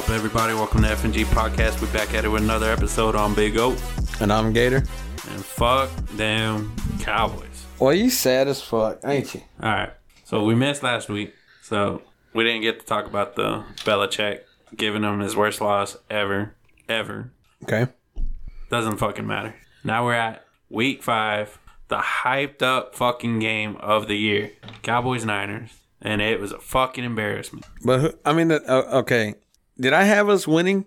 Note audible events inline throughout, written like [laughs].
Up, everybody? Welcome to FNG Podcast. We're back at it with another episode on Big O. And I'm Gator. And fuck them Cowboys. Well, you sad as fuck, ain't you? All right. So we missed last week. So we didn't get to talk about the Belichick giving him his worst loss ever. Ever. Okay. Doesn't fucking matter. Now we're at week five, the hyped up fucking game of the year Cowboys Niners. And it was a fucking embarrassment. But who- I mean, that- uh, okay. Did I have us winning?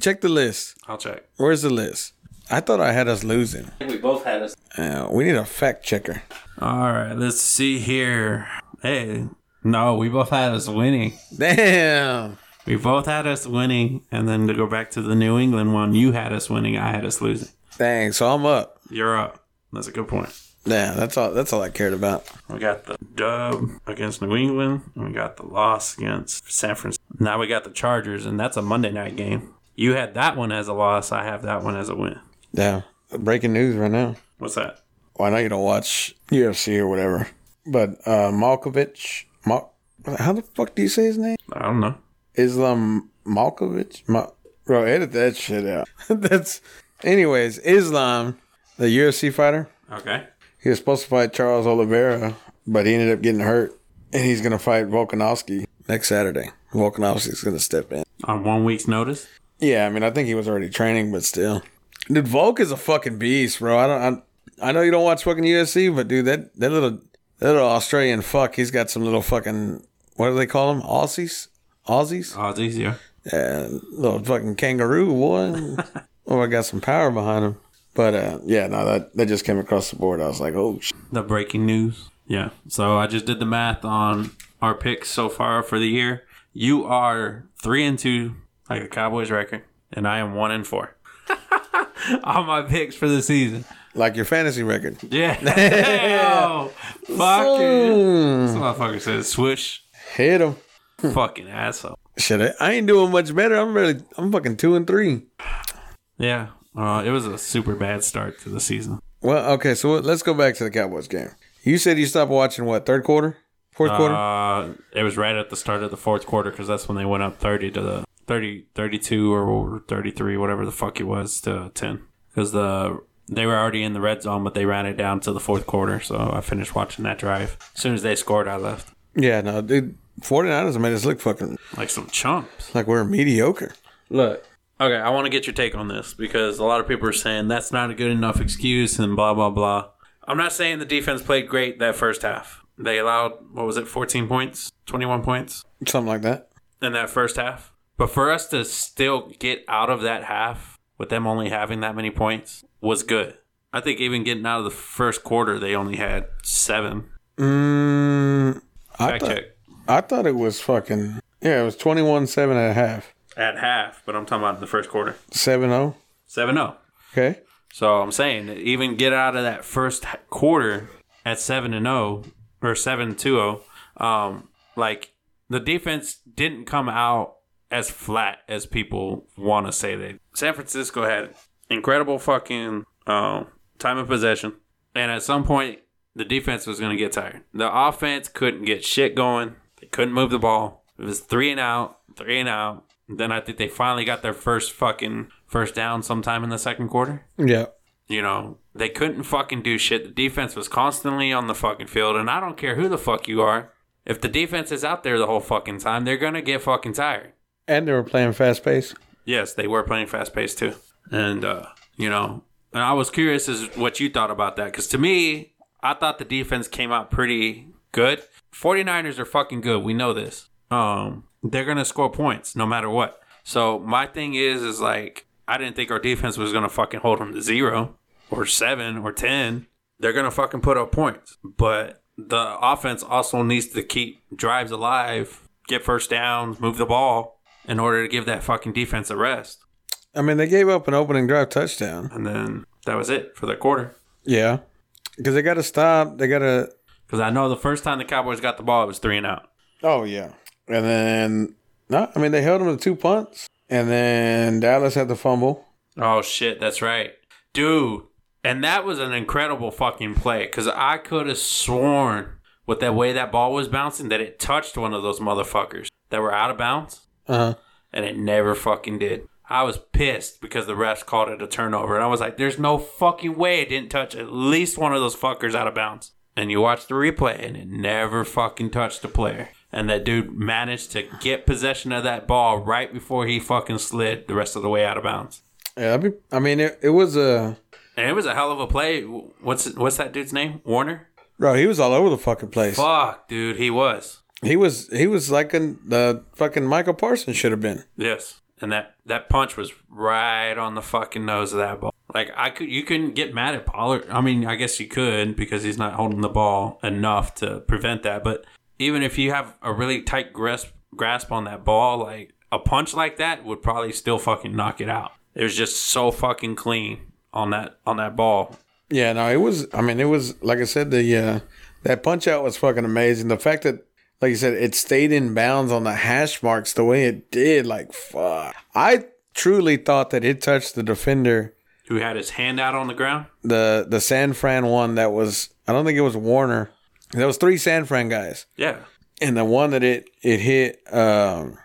Check the list. I'll check. Where's the list? I thought I had us losing. We both had us. Uh, we need a fact checker. All right, let's see here. Hey, no, we both had us winning. Damn. We both had us winning, and then to go back to the New England one, you had us winning, I had us losing. Dang. So I'm up. You're up. That's a good point. Yeah, that's all. That's all I cared about. We got the dub against New England, and we got the loss against San Francisco. Now we got the Chargers, and that's a Monday night game. You had that one as a loss. I have that one as a win. Yeah. Breaking news right now. What's that? Well, I know you don't watch UFC or whatever, but uh, Malkovich. Mal- how the fuck do you say his name? I don't know. Islam Malkovich. Ma- Bro, edit that shit out. [laughs] That's. Anyways, Islam, the UFC fighter, Okay. He was supposed to fight Charles Oliveira, but he ended up getting hurt, and he's gonna fight Volkanovski next Saturday. Volkanovski's gonna step in. On one week's notice. Yeah, I mean, I think he was already training, but still, dude, Volk is a fucking beast, bro. I don't. I, I know you don't watch fucking UFC, but dude, that that little that little Australian fuck, he's got some little fucking what do they call them? Aussies, Aussies. Aussies, easier. Yeah, little fucking kangaroo boy. [laughs] oh, I got some power behind him. But uh, yeah, no, that that just came across the board. I was like, oh, sh- the breaking news. Yeah. So I just did the math on our picks so far for the year. You are three and two, like the Cowboys record, and I am one and four. [laughs] on my picks for the season. like your fantasy record. Yeah. [laughs] Hell, fucking. This motherfucker says swoosh. Hit him. fucking asshole. Shit, I, I ain't doing much better. I'm really, I'm fucking two and three. Yeah. Uh, it was a super bad start to the season. Well, okay, so let's go back to the Cowboys game. You said you stopped watching what third quarter, fourth quarter? Uh, it was right at the start of the fourth quarter because that's when they went up 30 to the 30, 32 or 33, whatever the fuck it was, to 10. Because the they were already in the red zone, but they ran it down to the fourth quarter. So I finished watching that drive. As soon as they scored, I left. Yeah, no, dude. 49ers made us look fucking Like some chumps. like we're mediocre. Look. Okay, I want to get your take on this because a lot of people are saying that's not a good enough excuse and blah, blah, blah. I'm not saying the defense played great that first half. They allowed, what was it, 14 points? 21 points? Something like that. in that first half. But for us to still get out of that half with them only having that many points was good. I think even getting out of the first quarter, they only had seven. Mm, I Fact thought, check. I thought it was fucking yeah, it was 21-7 and a half. At half, but I'm talking about the first quarter. 7-0. 7 0. Okay. So I'm saying even get out of that first quarter at 7 and 0 or 7 2 0, um, like the defense didn't come out as flat as people want to say they. San Francisco had incredible fucking um, time of possession, and at some point the defense was going to get tired. The offense couldn't get shit going. They couldn't move the ball. It was three and out, three and out. Then I think they finally got their first fucking first down sometime in the second quarter. Yeah. You know, they couldn't fucking do shit. The defense was constantly on the fucking field, and I don't care who the fuck you are. If the defense is out there the whole fucking time, they're gonna get fucking tired. And they were playing fast pace. Yes, they were playing fast pace too, and uh, you know, and I was curious as what you thought about that because to me, I thought the defense came out pretty good. 49ers are fucking good. We know this. Um, they're gonna score points no matter what. So my thing is, is like I didn't think our defense was gonna fucking hold them to zero or seven or ten. They're gonna fucking put up points, but the offense also needs to keep drives alive, get first downs, move the ball in order to give that fucking defense a rest. I mean, they gave up an opening drive touchdown. And then that was it for the quarter. Yeah. Because they got to stop. They got to. Because I know the first time the Cowboys got the ball, it was three and out. Oh, yeah. And then, no, I mean, they held them to two punts. And then Dallas had the fumble. Oh shit, that's right, dude. And that was an incredible fucking play because I could have sworn with that way that ball was bouncing that it touched one of those motherfuckers that were out of bounds. Uh huh. and it never fucking did. I was pissed because the refs called it a turnover, and I was like, "There's no fucking way it didn't touch at least one of those fuckers out of bounds." And you watch the replay, and it never fucking touched the player. And that dude managed to get possession of that ball right before he fucking slid the rest of the way out of bounds. Yeah, I mean, I mean, it, it was a And it was a hell of a play. What's what's that dude's name? Warner. bro. He was all over the fucking place. Fuck, dude, he was. He was he was like an, the fucking Micah Parsons should have been. Yes, and that that punch was right on the fucking nose of that ball. Like I could, you couldn't get mad at Pollard. I mean, I guess you could because he's not holding the ball enough to prevent that. But even if you have a really tight grasp grasp on that ball, like a punch like that would probably still fucking knock it out. It was just so fucking clean on that on that ball. Yeah, no, it was. I mean, it was like I said. The uh, that punch out was fucking amazing. The fact that, like you said, it stayed in bounds on the hash marks the way it did. Like fuck, I truly thought that it touched the defender. Who had his hand out on the ground? The the San Fran one that was. I don't think it was Warner. There was three San Fran guys, Yeah, and the one that it it hit. Um,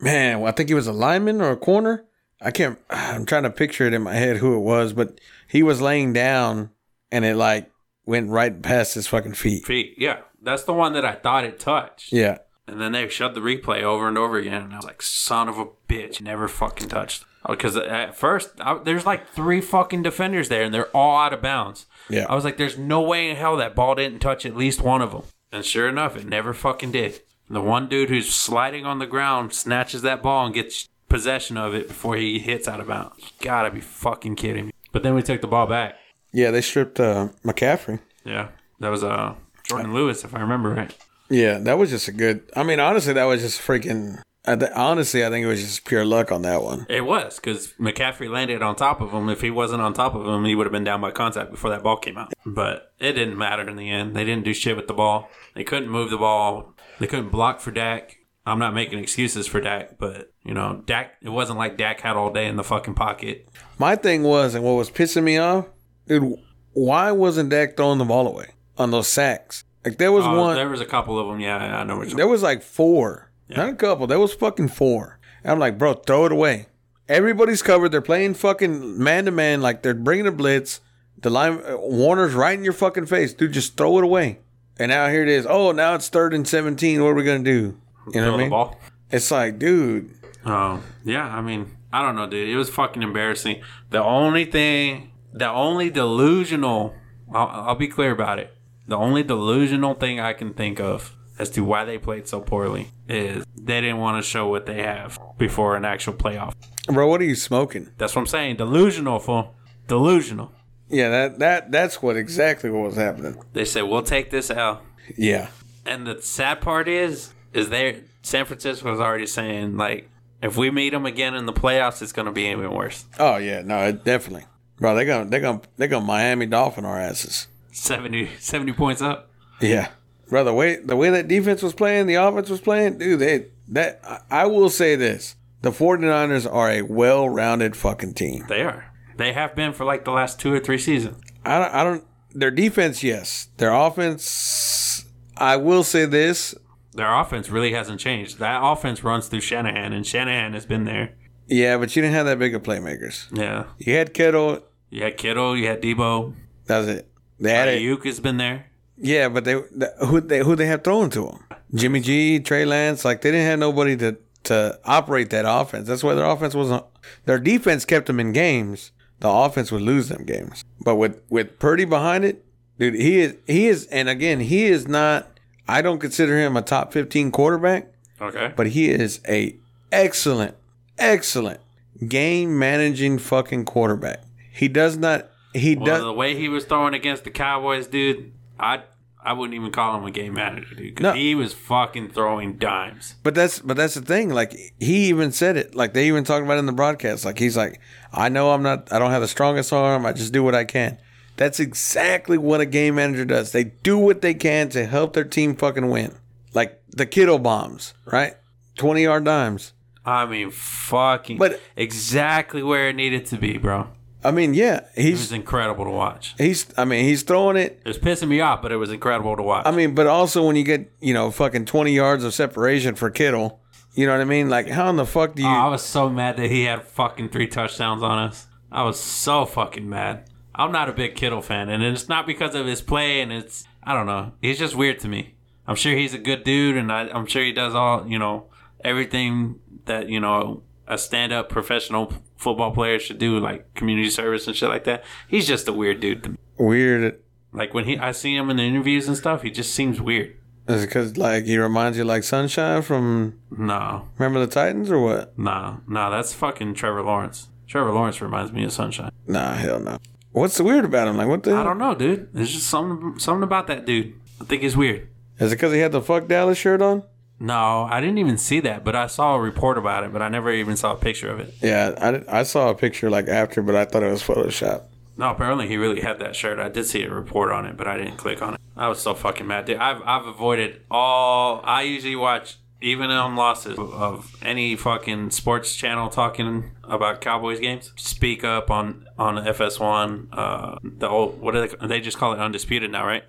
man, I think he was a lineman or a corner. I can't. I'm trying to picture it in my head who it was, but he was laying down, and it like went right past his fucking feet. feet. Yeah, that's the one that I thought it touched. Yeah, And then they showed the replay over and over again, and I was like, "Son of a bitch, never fucking touched." Because at first, I, there's like three fucking defenders there, and they're all out of bounds. Yeah. I was like, "There's no way in hell that ball didn't touch at least one of them." And sure enough, it never fucking did. The one dude who's sliding on the ground snatches that ball and gets possession of it before he hits out of bounds. You gotta be fucking kidding me! But then we took the ball back. yeah. They stripped uh, McCaffrey. Yeah, that was uh Jourdan Lewis, if I remember right. Yeah, that was just a good. I mean, honestly, that was just freaking. I th- honestly, I think it was just pure luck on that one. It was because McCaffrey landed on top of him. If he wasn't on top of him, he would have been down by contact before that ball came out. But it didn't matter in the end. They didn't do shit with the ball. They couldn't move the ball. They couldn't block for Dak. I'm not making excuses for Dak, but you know, Dak. It wasn't like Dak had all day in the fucking pocket. My thing was, and what was pissing me off, dude, why wasn't Dak throwing the ball away on those sacks? Like there was Uh, one. there was a couple of them. Yeah, I know what you're There was like four, not a couple. There was fucking four. And I'm like, bro, throw it away. Everybody's covered. They're playing fucking man to man. Like they're bringing a blitz. The line uh, Warner's right in your fucking face, dude. Just throw it away. And now here it is. Oh, now it's third and seventeen. What are we gonna do? You know Throw what I mean? ball. It's like, dude. Oh, yeah. I mean, I don't know, dude. It was fucking embarrassing. The only thing, the only delusional, I'll, I'll be clear about it. The only delusional thing I can think of as to why they played so poorly is they didn't want to show what they have before an actual playoff. Bro, what are you smoking? That's what I'm saying. Delusional, fool. Delusional. Yeah, that that that's what exactly what was happening. They said, we'll take this out. Yeah. And the sad part is, is they San Francisco was already saying, like, if we meet them again in the playoffs, it's going to be even worse. Oh yeah, no, it definitely. Bro, they're gonna they're gonna they're gonna Miami Dolphin our asses. 70, 70 points up. Yeah. Bro, the way the way that defense was playing, the offense was playing, dude, they that I, will say this. The 49ers are a well-rounded fucking team. They are. They have been for like the last two or three seasons. I don't, I don't their defense, yes. Their offense I will say this. Their offense really hasn't changed. That offense runs through Shanahan, and Shanahan has been there. Yeah, but you didn't have that big of playmakers. Yeah. You had Kittle, You had Kittle, you had Deebo. that's it. They had it. Aiyuk has been there. Yeah, but they the, who they who they have thrown to them? Jimmy G, Trey Lance, like they didn't have nobody to to operate that offense. That's why their offense wasn't. Their defense kept them in games. The offense would lose them games. But with with Purdy behind it, dude, he is he is, and again, he is not. I don't consider him a top fifteen quarterback, Okay. but he is a excellent, excellent game managing fucking quarterback. He does not. He Well, does. the way he was throwing against the Cowboys, dude, I I wouldn't even call him a game manager, dude, because No. he was fucking throwing dimes. But that's but that's the thing. Like he even said it. Like they even talked about it in the broadcast. Like he's like, I know I'm not. I don't have the strongest arm. I just do what I can. That's exactly what a game manager does. They do what they can to help their team fucking win. Like the Kittle bombs, right? Twenty yard dimes. I mean, fucking, But- exactly where it needed to be, bro. I mean, yeah, It he's was incredible to watch. he's. I mean, he's throwing it. It was pissing me off, but it was incredible to watch. I mean, but also when you get you know fucking twenty yards of separation for Kittle, You know what I mean? Like, how in the fuck do you? Oh, I was so mad that he had fucking three touchdowns on us. I was so fucking mad. I'm not a big Kittle fan, and it's not because of his play, and it's I don't know. He's just weird to me. I'm sure he's a good dude, and I, I'm sure he does all you know everything that you know a stand-up professional football players should do, like community service and shit like that. He's just a weird dude. To me. weird. Like when he, I see him in the interviews and stuff, he just seems weird. Is it because like he reminds you like Sunshine from No, Remember the Titans or what? no, no. That's fucking Trevor Lawrence. Trevor Lawrence reminds me of Sunshine. Nah, hell no. What's weird about him? Like, what the? I don't know, dude. There's just something something about that dude. I think he's weird. Is it because he had the fuck Dallas shirt on? No, I didn't even see that, but I saw a report about it, but I never even saw a picture of it. Yeah, I, I saw a picture like after, but I thought it was Photoshop. No, apparently he really had that shirt. I did see a report on it, but I didn't click on it. I was so fucking mad, dude. I've I've avoided all. I usually watch even on losses of any fucking sports channel talking about Cowboys games. Speak up on on FS1. Uh, the old what are they they just call it undisputed now, right?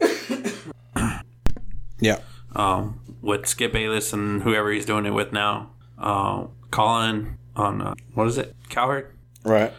[coughs] Yeah. um, with Skip Bayless and whoever he's doing it with now. Uh, Colin on uh, what is it? Cowherd. Right.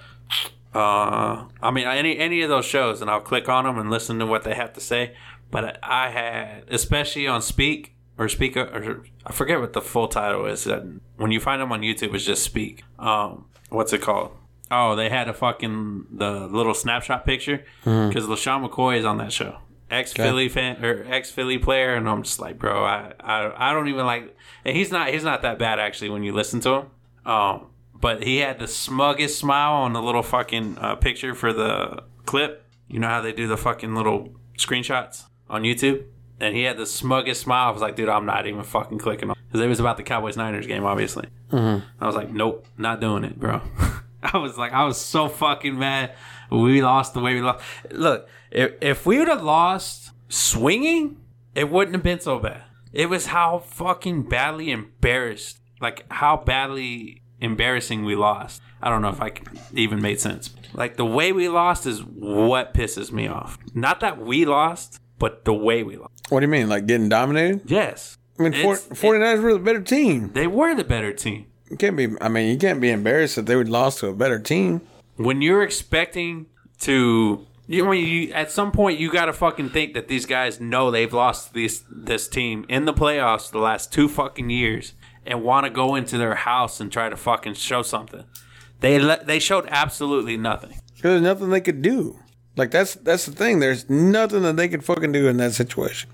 Uh, I mean, any any of those shows, and I'll click on them and listen to what they have to say. But I had, especially on Speak or Speak, or I forget what the full title is. That when you find them on YouTube, it's just Speak. Um, what's it called? Oh, they had a fucking the little snapshot picture because LeSean McCoy is on that show. Ex Philly fan or ex Philly player, and I'm just like, bro, I, I I don't even like. And he's not he's not that bad actually when you listen to him. Um, but he had the smuggest smile on the little fucking uh, picture for the clip. You know how they do the fucking little screenshots on YouTube? And he had the smuggest smile. I was like, dude, I'm not even fucking clicking on because it was about the Cowboys Niners game, obviously. I was like, nope, not doing it, bro. [laughs] I was like, I was so fucking mad. We lost the way we lost. Look, if, if we would have lost swinging, it wouldn't have been so bad. It was how fucking badly embarrassed, like how badly embarrassing we lost. I don't know if I even made sense. Like the way we lost is what pisses me off. Not that we lost, but the way we lost. What do you mean? Like getting dominated? Yes. I mean, It's- 49ers were the better team. They were the better team. You can't be. I mean, you can't be embarrassed that they would lost to a better team. when you're expecting to you know you at some point you got to fucking think that these guys know they've lost this this team in the playoffs the last two fucking years and want to go into their house and try to fucking show something. They le- they showed absolutely nothing. There's nothing they could do. Like that's that's the thing. There's nothing that they could fucking do in that situation.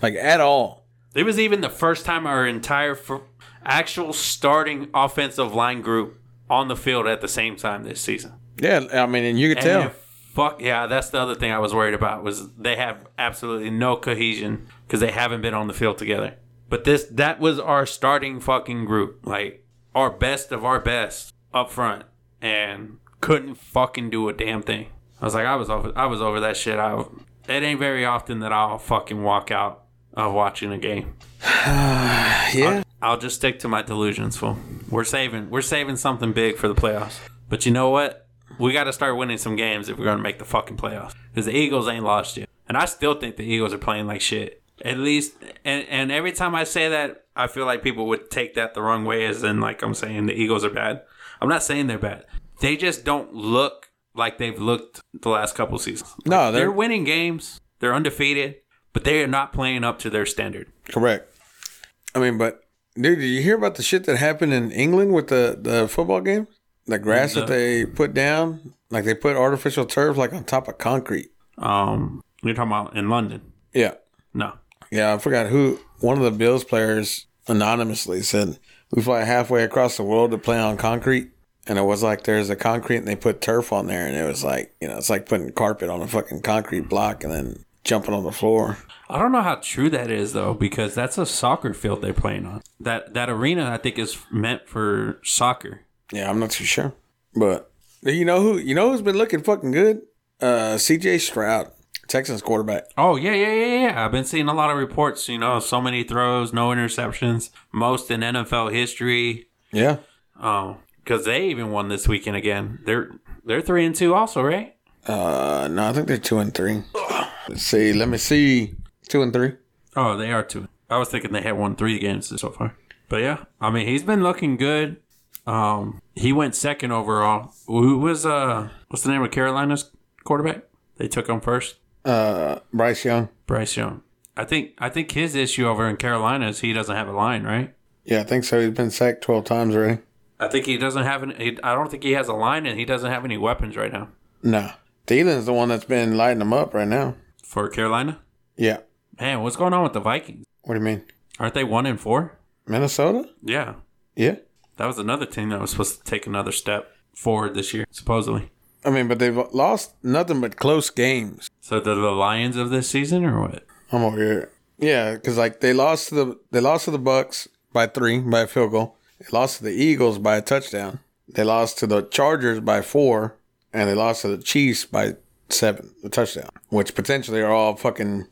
Like at all. It was even the first time our entire f- actual starting offensive line group on the field at the same time this season. Yeah, I mean, and you could tell. Fuck yeah, that's the other thing I was worried about was they have absolutely no cohesion because they haven't been on the field together. But this that was our starting fucking group, like our best of our best up front, and couldn't fucking do a damn thing. I was like, I was over, I was over that shit. I it ain't very often that I'll fucking walk out of watching a game. [sighs] yeah. I'll just stick to my delusions, fool. We're saving we're saving something big for the playoffs. But you know what? We got to start winning some games if we're going to make the fucking playoffs. Because the Eagles ain't lost yet, and I still think the Eagles are playing like shit. At least, and and every time I say that, I feel like people would take that the wrong way, as in like I'm saying the Eagles are bad. I'm not saying they're bad. They just don't look like they've looked the last couple seasons. No, They're they're winning games. They're undefeated, but they are not playing up to their standard. correct. I mean, but dude, did you hear about the shit that happened in England with the the football game? The grass that they put down, like they put artificial turf like on top of concrete. Um, you're talking about in London? Yeah. No. Yeah, I forgot who. One of the Bills players anonymously said, "We fly halfway across the world to play on concrete." And it was like there's a concrete and they put turf on there, and it was like you know it's like putting carpet on a fucking concrete block and then jumping on the floor. I don't know how true that is though, because that's a soccer field they're playing on. That that arena I think is meant for soccer. Yeah, I'm not too sure, but you know who you know who's been looking fucking good? Uh, C.J. Stroud, Texans quarterback. Oh yeah, yeah, yeah, yeah. I've been seeing a lot of reports. You know, so many throws, no interceptions, most in NFL history. Yeah, Oh, because they even won this weekend again. They're they're three and two also, right? uh, no, I think they're two and three. Let's see, let me see, two and three. Oh, they are two. I was thinking they had won three games so far, But yeah, I mean, he's been looking good. Um, he went second overall. Who was uh, what's the name of Carolina's quarterback? They took him first. Uh, Bryce Young. Bryce Young. I think I think his issue over in Carolina is he doesn't have a line, right? Yeah, I think so. He's been sacked 12 times already. I think he doesn't have an. I don't think he has a line, and he doesn't have any weapons right now No. Thielen's the one that's been lighting them up right now. for Carolina. Yeah. Man, what's going on with the Vikings? What do you mean? Aren't they one and four? Minnesota? Yeah, Yeah. That was another team that was supposed to take another step forward this year, supposedly. I mean, but they've lost nothing but close games. So they're the Lions of this season, or what? I'm over here. Yeah, because like they lost to the they lost to the Bucs by three by a field goal. They lost to the Eagles by a touchdown. They lost to the Chargers by four, and they lost to the Chiefs by seven, a touchdown. Which potentially are all fucking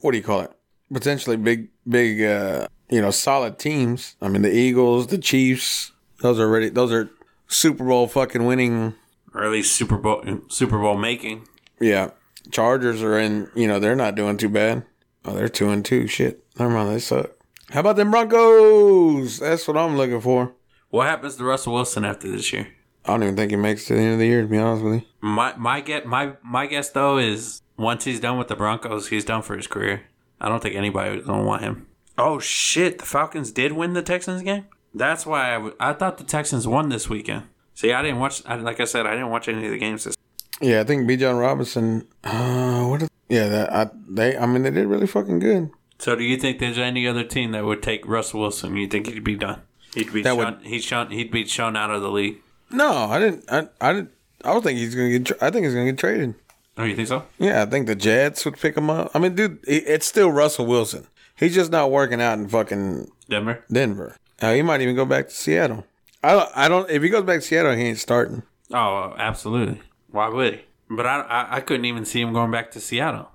what do you call it? Potentially big, big, uh, you know, solid teams. I mean, the Eagles, the Chiefs. Those are ready. Those are Super Bowl fucking winning. Or at least Super Bowl Super Bowl making. Yeah, Chargers are in. You know, they're not doing too bad. Oh, they're two and two. Shit, never mind. They suck. How about them Broncos? That's what I'm looking for. What happens to Russell Wilson after this year? I don't even think he makes it to the end of the year. To be honest with you, My my get my my guess though is once he's done with the Broncos, he's done for his career. I don't think anybody was gonna want him. Oh shit! The Falcons did win the Texans game. That's why I, w- I thought the Texans won this weekend. See, I didn't watch. I, like I said, I didn't watch any of the games. This yeah, I think Bijan Robinson. Uh, what? Is, yeah, that I they. I mean, they did really fucking good. so, do you think there's any other team that would take Russell Wilson? You think he'd be done? He'd be That shown, would- he's shown he'd be shown out of the league. No, I didn't. I, I didn't. I don't think he's gonna get. Tra- I think he's gonna get traded. Oh, you think so? Yeah, I think the Jets would pick him up. I mean, dude, it's still Russell Wilson. He's just not working out in fucking Denver. Denver. Uh, he might even go back to Seattle. I don't, I don't. If he goes back to Seattle, he ain't starting. Oh, absolutely. Why would he? But I, I I couldn't even see him going back to Seattle.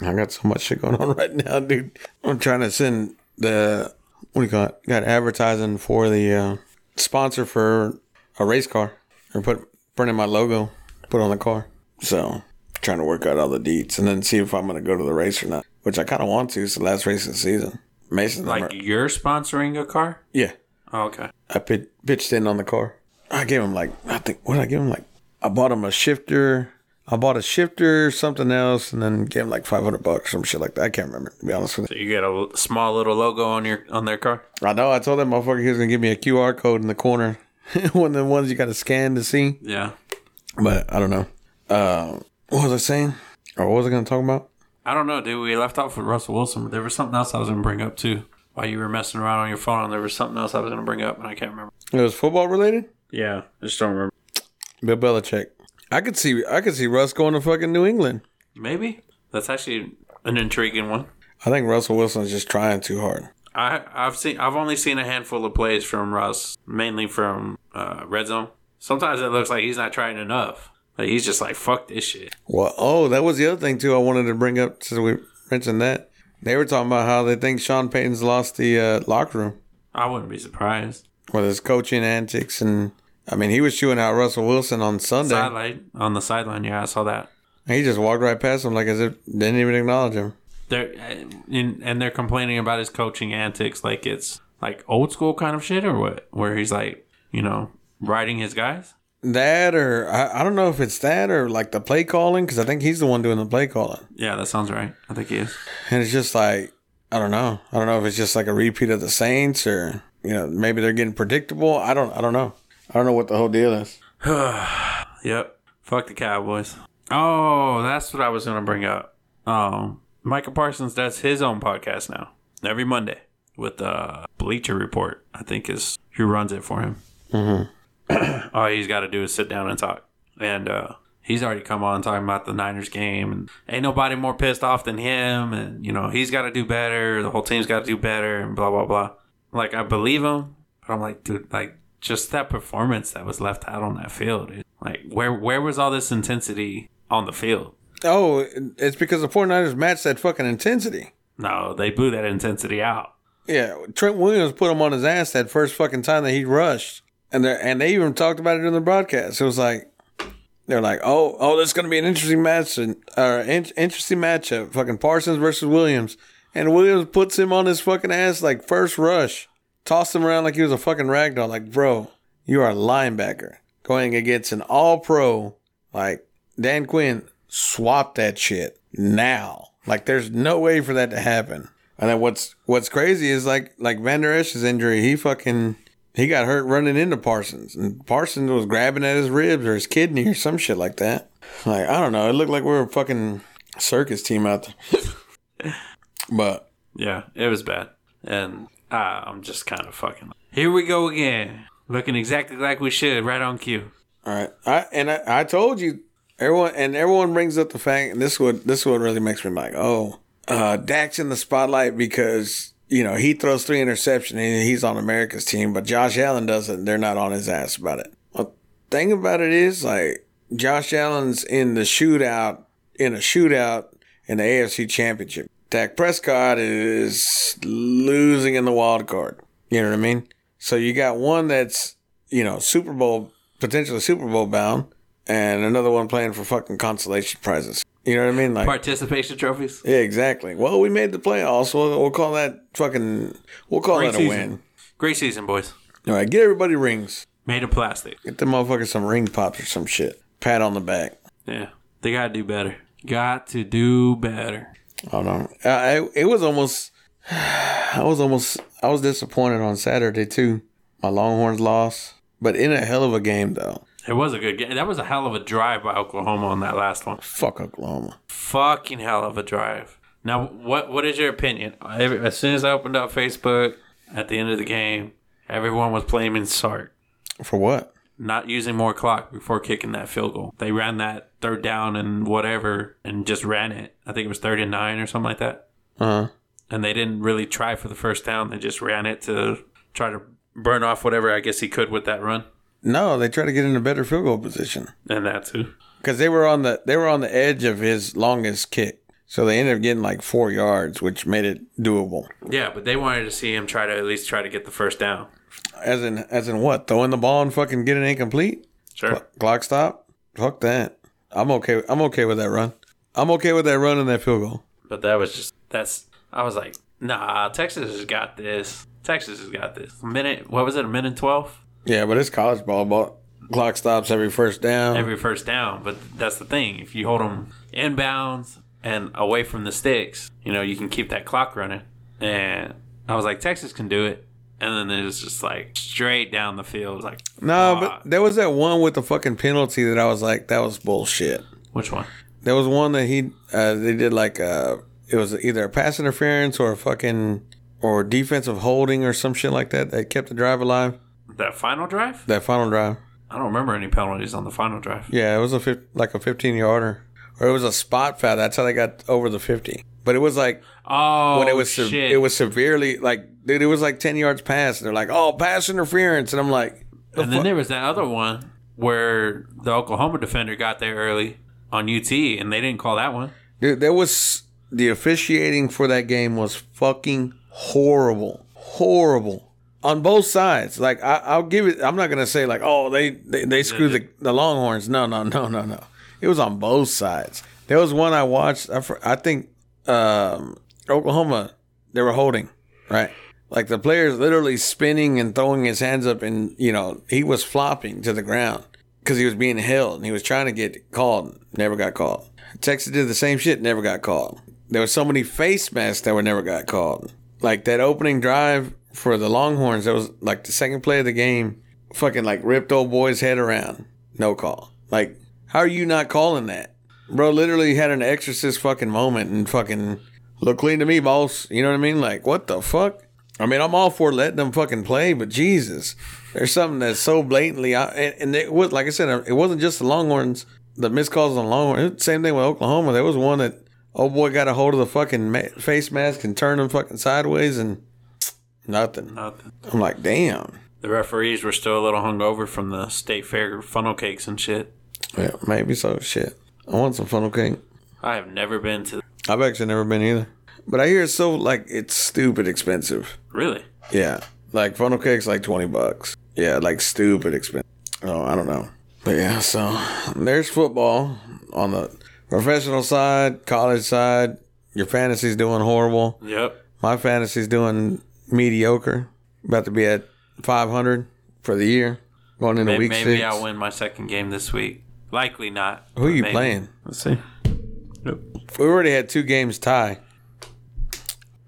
I got so much shit going on [laughs] right now, dude. I'm trying to send the what do you call it? Got advertising for the uh, sponsor for a race car, or put printing my logo, put on the car. So trying to work out all the deets and then see if I'm gonna go to the race or not. Which I kind of want to. It's the last race of the season. Mason, Like you're sponsoring a car? yeah, Oh, okay. I pit, pitched in on the car. I gave him like I think what did I give him like I bought him a shifter. I bought a shifter, something else, and then gave him like five hundred bucks, some shit like that. I can't remember to be honest with you. So you get a small little logo on your on their car. I know. I told that motherfucker he was gonna give me a QR code in the corner, [laughs] one of the ones you got to scan to see. Yeah. But I don't know. Uh, what was I saying? Or what was I gonna talk about? I don't know, dude. We left off with Russell Wilson, but there was something else I was going to bring up too. While you were messing around on your phone, there was something else I was going to bring up, and I can't remember. It was football related. Yeah, I just don't remember. Bill Belichick. I could see. I could see Russ going to fucking New England. Maybe that's actually an intriguing one. I think Russell Wilson's just trying too hard. I I've seen I've only seen a handful of plays from Russ, mainly from uh, red zone. Sometimes it looks like he's not trying enough. Like he's just like fuck this shit. Well, oh, that was the other thing too. I wanted to bring up since we mentioned that they were talking about how they think Sean Payton's lost the uh, locker room I wouldn't be surprised. with his coaching antics, and I mean he was chewing out Russell Wilson on Sunday. Sideline on the sideline, yeah, I saw that. He just walked right past him like as if didn't even acknowledge him. They're in, and they're complaining about his coaching antics, like it's like old school kind of shit, or what? Where he's like, you know, riding his guys. That or I, I don't know if it's that or like the play calling because I think he's the one doing the play calling, Yeah, that sounds right. I think he is. and it's just like I don't know. I don't know if it's just like a repeat of the Saints or you know maybe they're getting predictable. I don't. I don't know. I don't know what the whole deal is. [sighs] Yep. Fuck the Cowboys. Oh, that's what I was gonna bring up. Um, Micah Parsons does his own podcast now every Monday with uh Bleacher Report. I think is who runs it for him. Mm-hmm. [clears throat] All he's got to do is sit down and talk, and uh, he's already come on talking about the Niners game, and ain't nobody more pissed off than him, and you know he's got to do better. The whole team's got to do better, and blah blah blah. Like I believe him, but I'm like, dude, like just that performance that was left out on that field. dude. Like where where was all this intensity on the field? Oh, it's because the 49ers matched that fucking intensity. No, they blew that intensity out. Yeah, Trent Williams put him on his ass that first fucking time that he rushed, and they and they even talked about it in the broadcast. It was like they're like, oh, oh, this is gonna be an interesting match and uh, in, interesting matchup, fucking Parsons versus Williams, and Williams puts him on his fucking ass like first rush, tossed him around like he was a fucking ragdoll. Like, bro, you are a linebacker going against an all pro. Like, Dan Quinn, swap that shit now. Like, there's no way for that to happen. And then what's what's crazy is like like Vander Esch's injury, he fucking he got hurt running into Parsons, and Parsons was grabbing at his ribs or his kidney or some shit like that. Like I don't know, it looked like we were a fucking circus team out there. [laughs] but Yeah, it was bad. And ah, I'm just kind of fucking. Here we go again. Looking exactly like we should, right on cue. all right, I and I, I told you everyone and everyone brings up the fact, and this is what this is what really makes me like, oh, uh, Dak's in the spotlight because you know he throws three interceptions and he's on America's team, but Josh Allen doesn't. They're not on his ass about it. Well, thing about it is like Josh Allen's in the shootout in a shootout in the AFC Championship. Dak Prescott is losing in the wild card. You know what I mean? So you got one that's you know Super Bowl potentially Super Bowl bound, and another one playing for fucking consolation prizes. You know what I mean? Like Participation trophies. yeah, exactly. Well, we made the playoffs. We'll, we'll call that fucking. We'll call Great that a season. win. Great season, boys. All right, get everybody rings. Made of plastic. Get them motherfuckers some ring pops or some shit. Pat on the back. Yeah, they gotta do better. Got to do better. Hold on. Uh, I, it was almost. [sighs] I was almost. I was disappointed on Saturday too. My Longhorns lost, but in a hell of a game though. It was a good game. That was a hell of a drive by Oklahoma on that last one. Fuck Oklahoma. Fucking hell of a drive. Now, what what is your opinion? Every- As soon as I opened up Facebook at the end of the game, everyone was blaming Sark For what? not using more clock before kicking that field goal. They ran that third down and whatever and just ran it. I think it was thirty nine or something like that. Uh huh. And they didn't really try for the first down. They just ran it to try to burn off whatever I guess he could with that run. No, they tried to get in a better field goal position. And that too. because they were on the they were on the edge of his longest kick, so they ended up getting like four yards, which made it doable. Yeah, but they wanted to see him try to at least try to get the first down. As in, as in what? Throwing the ball and fucking getting incomplete? Sure. Clock stop? Fuck that. I'm okay. I'm okay with that run. I'm okay with that run and that field goal. But that was just that's I was like, nah, Texas has got this. Texas has got this. A minute what was it, a minute twelve? Yeah, but it's college ball. But clock stops every first down. Every first down. But that's the thing. If you hold them inbounds and away from the sticks, you know, you can keep that clock running. And I was like, Texas can do it. And then it was just like straight down the field. Like, no, fuck. but there was that one with the fucking penalty that I was like, that was bullshit. which one? There was one that he uh, they did like uh it was either a pass interference or a fucking or defensive holding or some shit like that that kept the drive alive. That final drive? That final drive. I don't remember any penalties on the final drive. Yeah, it was a like a 15 yarder or it was a spot foul. That's how they got over the 50. But it was like Oh, when it oh, was se- shit. it was severely like dude, it was like 10 yards past. And they're like, "Oh, pass interference." And I'm like, the And then fuck? there was that other one where the Oklahoma defender got there early on UT, and they didn't call that one. Dude, there was the officiating for that game was fucking horrible, horrible on both sides. Like I, I'll give it. I'm not gonna say like, oh, they they, they screwed the, the Longhorns. No, no, no, no, no. It was on both sides. There was one I watched. I, I think um, Oklahoma they were holding right. Like the player's literally spinning and throwing his hands up, and you know he was flopping to the ground because he was being held and he was trying to get called. Never got called. Texas did the same shit. Never got called. There was so many face masks that were never got called. Like that opening drive for the Longhorns, that was like the second play of the game. Fucking like ripped old boy's head around. No call. Like how are you not calling that, bro? Literally had an exorcist fucking moment and fucking look clean to me, boss. You know what I mean? Like what the fuck? I mean, I'm all for letting them fucking play, but Jesus, there's something that's so blatantly out. And, it was, like I said, it wasn't just the Longhorns, the missed calls on Longhorns. Same thing with Oklahoma. There was one that, oh boy, got a hold of the fucking face mask and turned him fucking sideways and nothing. Nothing. I'm like, damn. The referees were still a little hungover from the state fair funnel cakes and shit. Yeah, maybe so. Shit. I want some funnel cake. I have never been to. I've actually never been either. But I hear it's so, like, it's stupid expensive. Really? Yeah. Like funnel cake's like 20 bucks. Yeah, like stupid expensive. Oh, I don't know. But yeah, so there's football on the professional side, college side. Your fantasy's doing horrible. Yep. My fantasy's doing mediocre. About to be at 500 for the year. Going into Maybe, week maybe six. I'll win my second game this week. Likely not. Who are you maybe. playing? Let's see. Nope. We already had two games tie.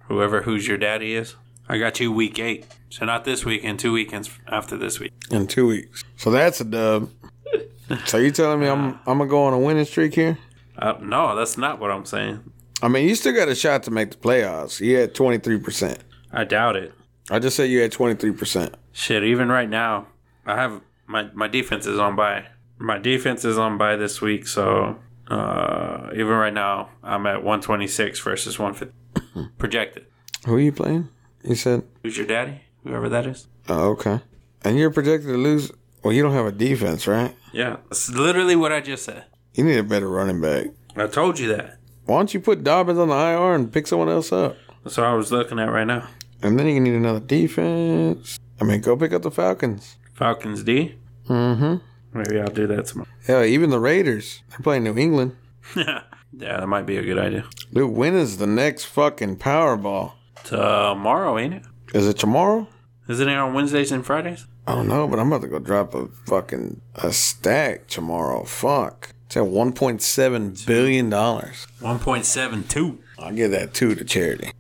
Whoever who's your daddy is. I got you week eight. So not this weekend, two weekends after this week. in two weeks. So that's a dub. [laughs] so you telling me I'm I'm gonna go on a winning streak here? Uh, no, that's not what I'm saying. I mean, you still got a shot to make the playoffs. You had 23 percent. I doubt it. I just said you had 23 percent. Shit, even right now, I have my my defense is on by. My defense is on by this week, so uh, even right now, I'm at 126 versus 150 [clears throat] projected. Who are you playing? You said, Who's your daddy? Whoever that is. oh, okay. And you're projected to lose. Well, you don't have a defense, right? Yeah, that's literally what I just said. You need a better running back. I told you that. Why don't you put Dobbins on the IR and pick someone else up? That's what I was looking at right now. And then you need another defense. I mean, go pick up the Falcons. Falcons D. Mm-hmm. Maybe I'll do that tomorrow. Hell, even the Raiders. They're playing New England. [laughs] yeah, that might be a good idea. Dude, when is the next fucking Powerball? Tomorrow, ain't it? Is it tomorrow? Isn't it on Wednesdays and Fridays? I don't know, but I'm about to go drop a fucking a stack tomorrow. Fuck. It's at 1.7 billion dollars. 1.72. I'll give that two to charity.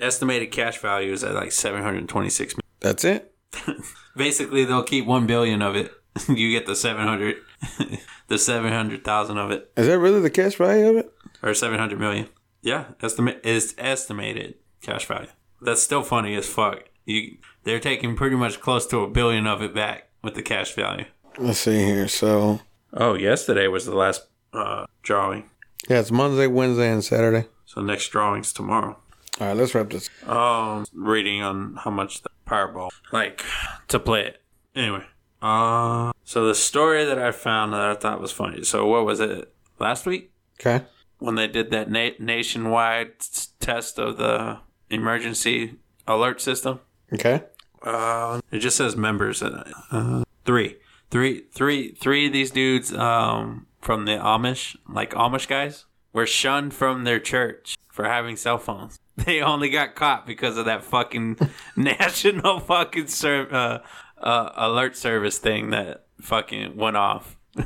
Estimated cash value is at like 726 million. That's it. [laughs] Basically, they'll keep 1 billion of it. [laughs] you get the 700, [laughs] the 700,000 of it, Is that really the cash value of it? or 700 million. Yeah, estimate is estimated cash value. That's still funny as fuck. You, they're taking pretty much close to a billion of it back with the cash value. Let's see here. So Oh, yesterday was the last uh, drawing. yeah, it's Monday, Wednesday, and Saturday. So next drawing's tomorrow. All right, let's wrap this. Um, reading on how much the Powerball like to play it. Anyway, uh, so the story that I found that I thought was funny. So what was it last week Okay. when they did that na- nationwide test of the emergency alert system? Okay. Uh, it just says members. Uh, uh, three, three, three, three of these dudes um, from the Amish, like Amish guys, were shunned from their church for having cell phones. [laughs] They only got caught because of that fucking [laughs] national fucking ser- uh, uh, alert service thing that fucking went off. [laughs]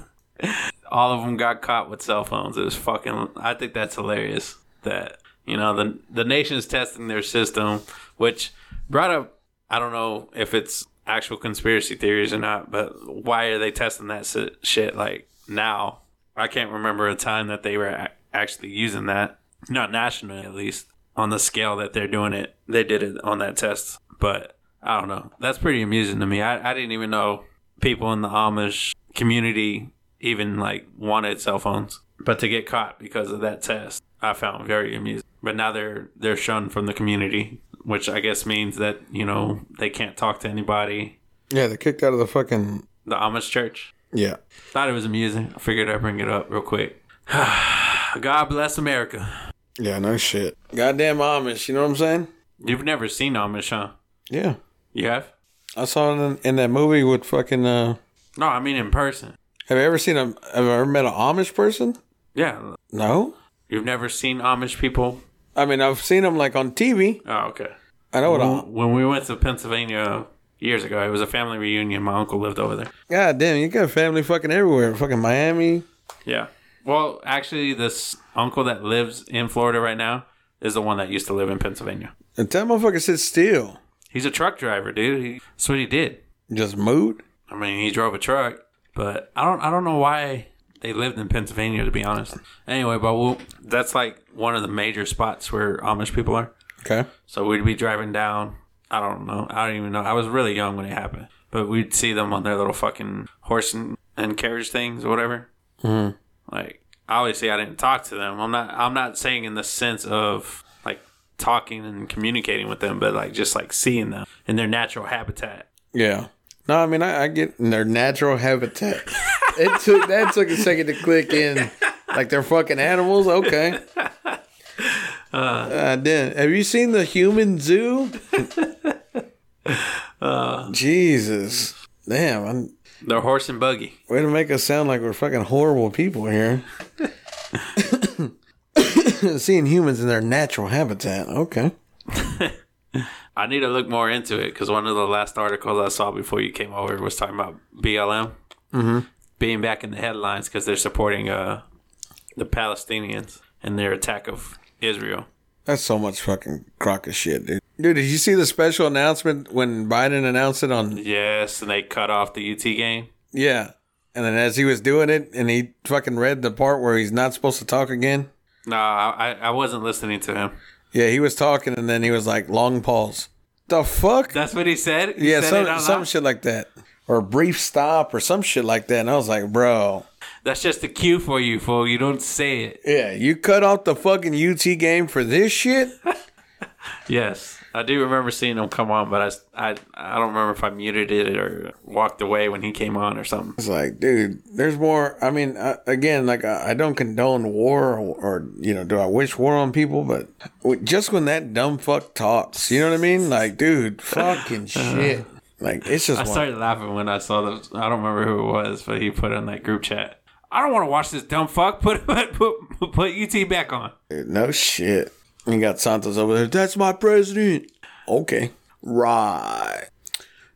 All of them got caught with cell phones. It was fucking. I think that's hilarious. That you know the the nation's testing their system, which brought up. I don't know if it's actual conspiracy theories or not, but why are they testing that si- shit like now? I can't remember a time that they were a- actually using that, not nationally at least, on the scale that they're doing it. They did it on that test, but I don't know. That's pretty amusing to me. I, I didn't even know people in the Amish community even like wanted cell phones, but to get caught because of that test, I found very amusing. But now they're they're shunned from the community, which I guess means that you know they can't talk to anybody. Yeah, they kicked out of the fucking. The Amish church. Yeah. Thought it was amusing. I figured I'd bring it up real quick. [sighs] God bless America. Yeah, no shit. Goddamn Amish, you know what I'm saying? You've never seen Amish, huh? Yeah. You have? I saw it in, in that movie with fucking. uh No, I mean in person. Have you ever seen a? Have you ever met an Amish person? Yeah. No. You've never seen Amish people? I mean, I've seen them like on TV. Oh, okay. I know what. I'm. When we went to Pennsylvania years ago, it was a family reunion. My uncle lived over there. God damn, you got family fucking everywhere. Fucking Miami. Yeah. Well, actually, this uncle that lives in Florida right now is the one that used to live in Pennsylvania. And that motherfucker sit still. He's a truck driver, dude. He, that's what he did. Just moved. I mean, he drove a truck, but I don't I don't know why they lived in Pennsylvania to be honest. Anyway, but we'll, that's like one of the major spots where Amish people are. Okay. So we'd be driving down. I don't know. I don't even know. I was really young when it happened, but we'd see them on their little fucking horse and, and carriage things or whatever. Mhm. Like obviously, I didn't talk to them. I'm not. I'm not saying in the sense of like talking and communicating with them, but like just like seeing them in their natural habitat. Yeah. No, I mean I, I get in their natural habitat. it took that took a second to click in. Like they're fucking animals. Okay. Uh, then have you seen the human zoo? [laughs] Jesus, damn! I'm, Their horse and buggy. way to make us sound like we're fucking horrible people here. [laughs] Seeing humans in their natural habitat. Okay. [laughs] I need to look more into it because one of the last articles I saw before you came over was talking about BLM being back in the headlines because they're supporting uh, the Palestinians and their attack of Israel. That's so much fucking crock of shit, dude. Dude, did you see the special announcement when Biden announced it on? Yes, and they cut off the UT game. Yeah. And then as he was doing it, and he fucking read the part where he's not supposed to talk again. No, I, I wasn't listening to him. Yeah, he was talking, and then he was like, long pause. The fuck? That's what he said. He yeah, said some some shit like that, or a brief stop, or some shit like that. And I was like, bro, That's just a cue for you, fool. You don't say it. yeah, you cut off the fucking UT game for this shit. [laughs] Yes, I do remember seeing him come on, but I, I, I don't remember if I muted it or walked away when he came on or something. It's like, dude, there's more. I mean, uh, again, like I, I don't condone war, or, or you know, do I wish war on people? But just when that dumb fuck talks, you know what I mean? Like, dude, fucking [laughs] shit. Like it's just I one- started laughing when I saw the. I don't remember who it was, but he put in that group chat. I don't want to watch this dumb fuck. Put [laughs] put put, put UT back on. Dude, no shit. You got Santos over there. That's my president. Okay, right.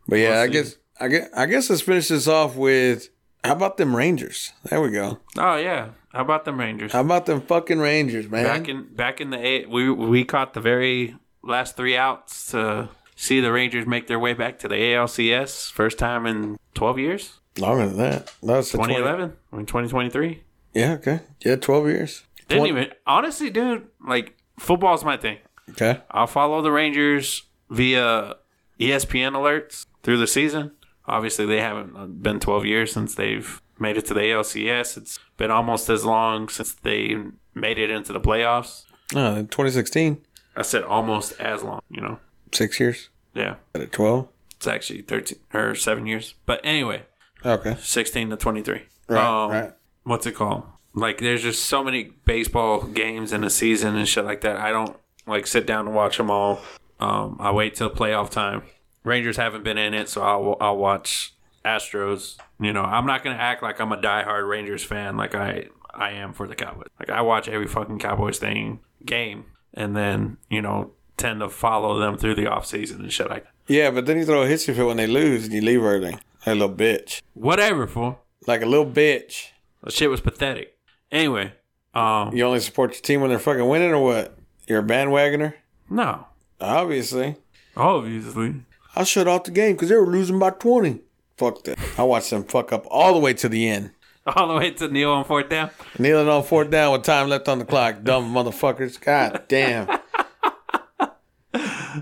But yeah, I guess I guess I guess let's finish this off with how about them Rangers? There we go. Oh yeah, how about them Rangers? How about them fucking Rangers, man? Back in back in the eight, we we caught the very last three outs to see the Rangers make their way back to the ALCS. First time in twelve years. Longer than that. That was 2011. I mean 2023. Yeah. Okay. Yeah. Twelve years. Didn't Twen- even honestly, dude. Like football's my thing. Okay. I'll follow the Rangers via ESPN alerts through the season. Obviously, they haven't been 12 years since they've made it to the ALCS. It's been almost as long since they made it into the playoffs. Oh, in 2016, I said almost as long, you know. six years. Yeah, At 12. it's actually 13 or 7 years. But anyway, Okay. 16 to 23. Right. Um, right. What's it called? Like, there's just so many baseball games in a season and shit like that. I don't like sit down and watch them all. Um, I wait till playoff time. Rangers haven't been in it, so I'll I'll watch Astros. You know, I'm not gonna act like I'm a diehard Rangers fan like I I am for the Cowboys. Like I watch every fucking Cowboys thing game, and then you know tend to follow them through the off season and shit like. Yeah, but then you throw a history fit when they lose and you leave early. A little bitch. Whatever, fool. Like a little bitch. That shit was pathetic. Anyway, um, You only support your team when they're fucking winning or what? You're a bandwagoner? no, Obviously. obviously. I shut off the game because they were losing by 20. Fuck that. I watched them fuck up all the way to the end. All the way to kneel on fourth down. Kneeling on fourth down with time left on the clock. Dumb motherfuckers. God damn. [laughs]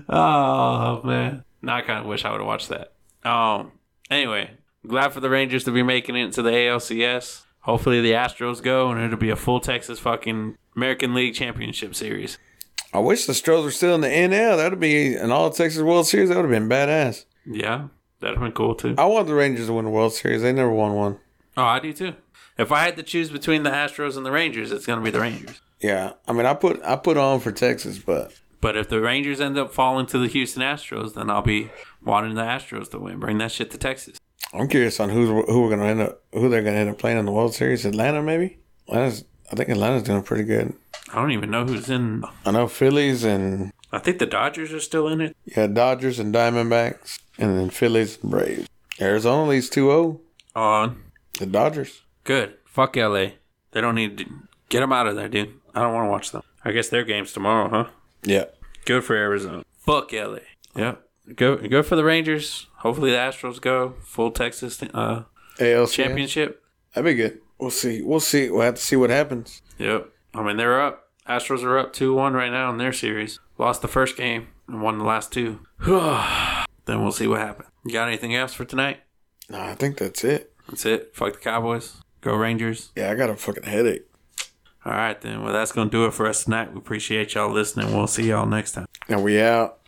Oh man, now I kind of wish I would have watched that. Um. Anyway, glad for the Rangers to be making it into the ALCS. Hopefully the Astros go, and it'll be a full Texas fucking American League Championship Series. I wish the Stros were still in the NL. That would be an All Texas World Series. That would have been badass. Yeah, that'd have been cool too. I want the Rangers to win the World Series. They never won one. Oh, I do too. If I had to choose between the Astros and the Rangers, it's gonna be the Rangers. Yeah, I mean, I put I put on for Texas, but But if the Rangers end up falling to the Houston Astros, then I'll be wanting the Astros to win. Bring that shit to Texas. I'm curious on who's who we're gonna end up who they're gonna end up playing in the World Series. Atlanta, maybe. Atlanta's, I think Atlanta's doing pretty good. I don't even know who's in. I know Phillies and I think the Dodgers are still in it. yeah Dodgers and Diamondbacks, and then Phillies and Braves. Arizona leads 2-0. On. The Dodgers. Good. Fuck LA. They don't need to get them out of there, dude. I don't want to watch them. I guess their game's tomorrow, huh? Yeah. Good for Arizona. Fuck LA. Yeah. Go go for the Rangers. Hopefully the Astros go full Texas uh, ALCS. championship. That'd be good. We'll see. We'll see. We'll have to see what happens. Yep. I mean they're up. Astros are up two one right now in their series. Lost the first game and won the last two. [sighs] then we'll see what happens. You got anything else for tonight? No, I think that's it. That's it. Fuck the Cowboys. Go Rangers. Yeah, I got a fucking headache. All right then. Well, that's gonna do it for us tonight. We appreciate y'all listening. We'll see y'all next time. And we out.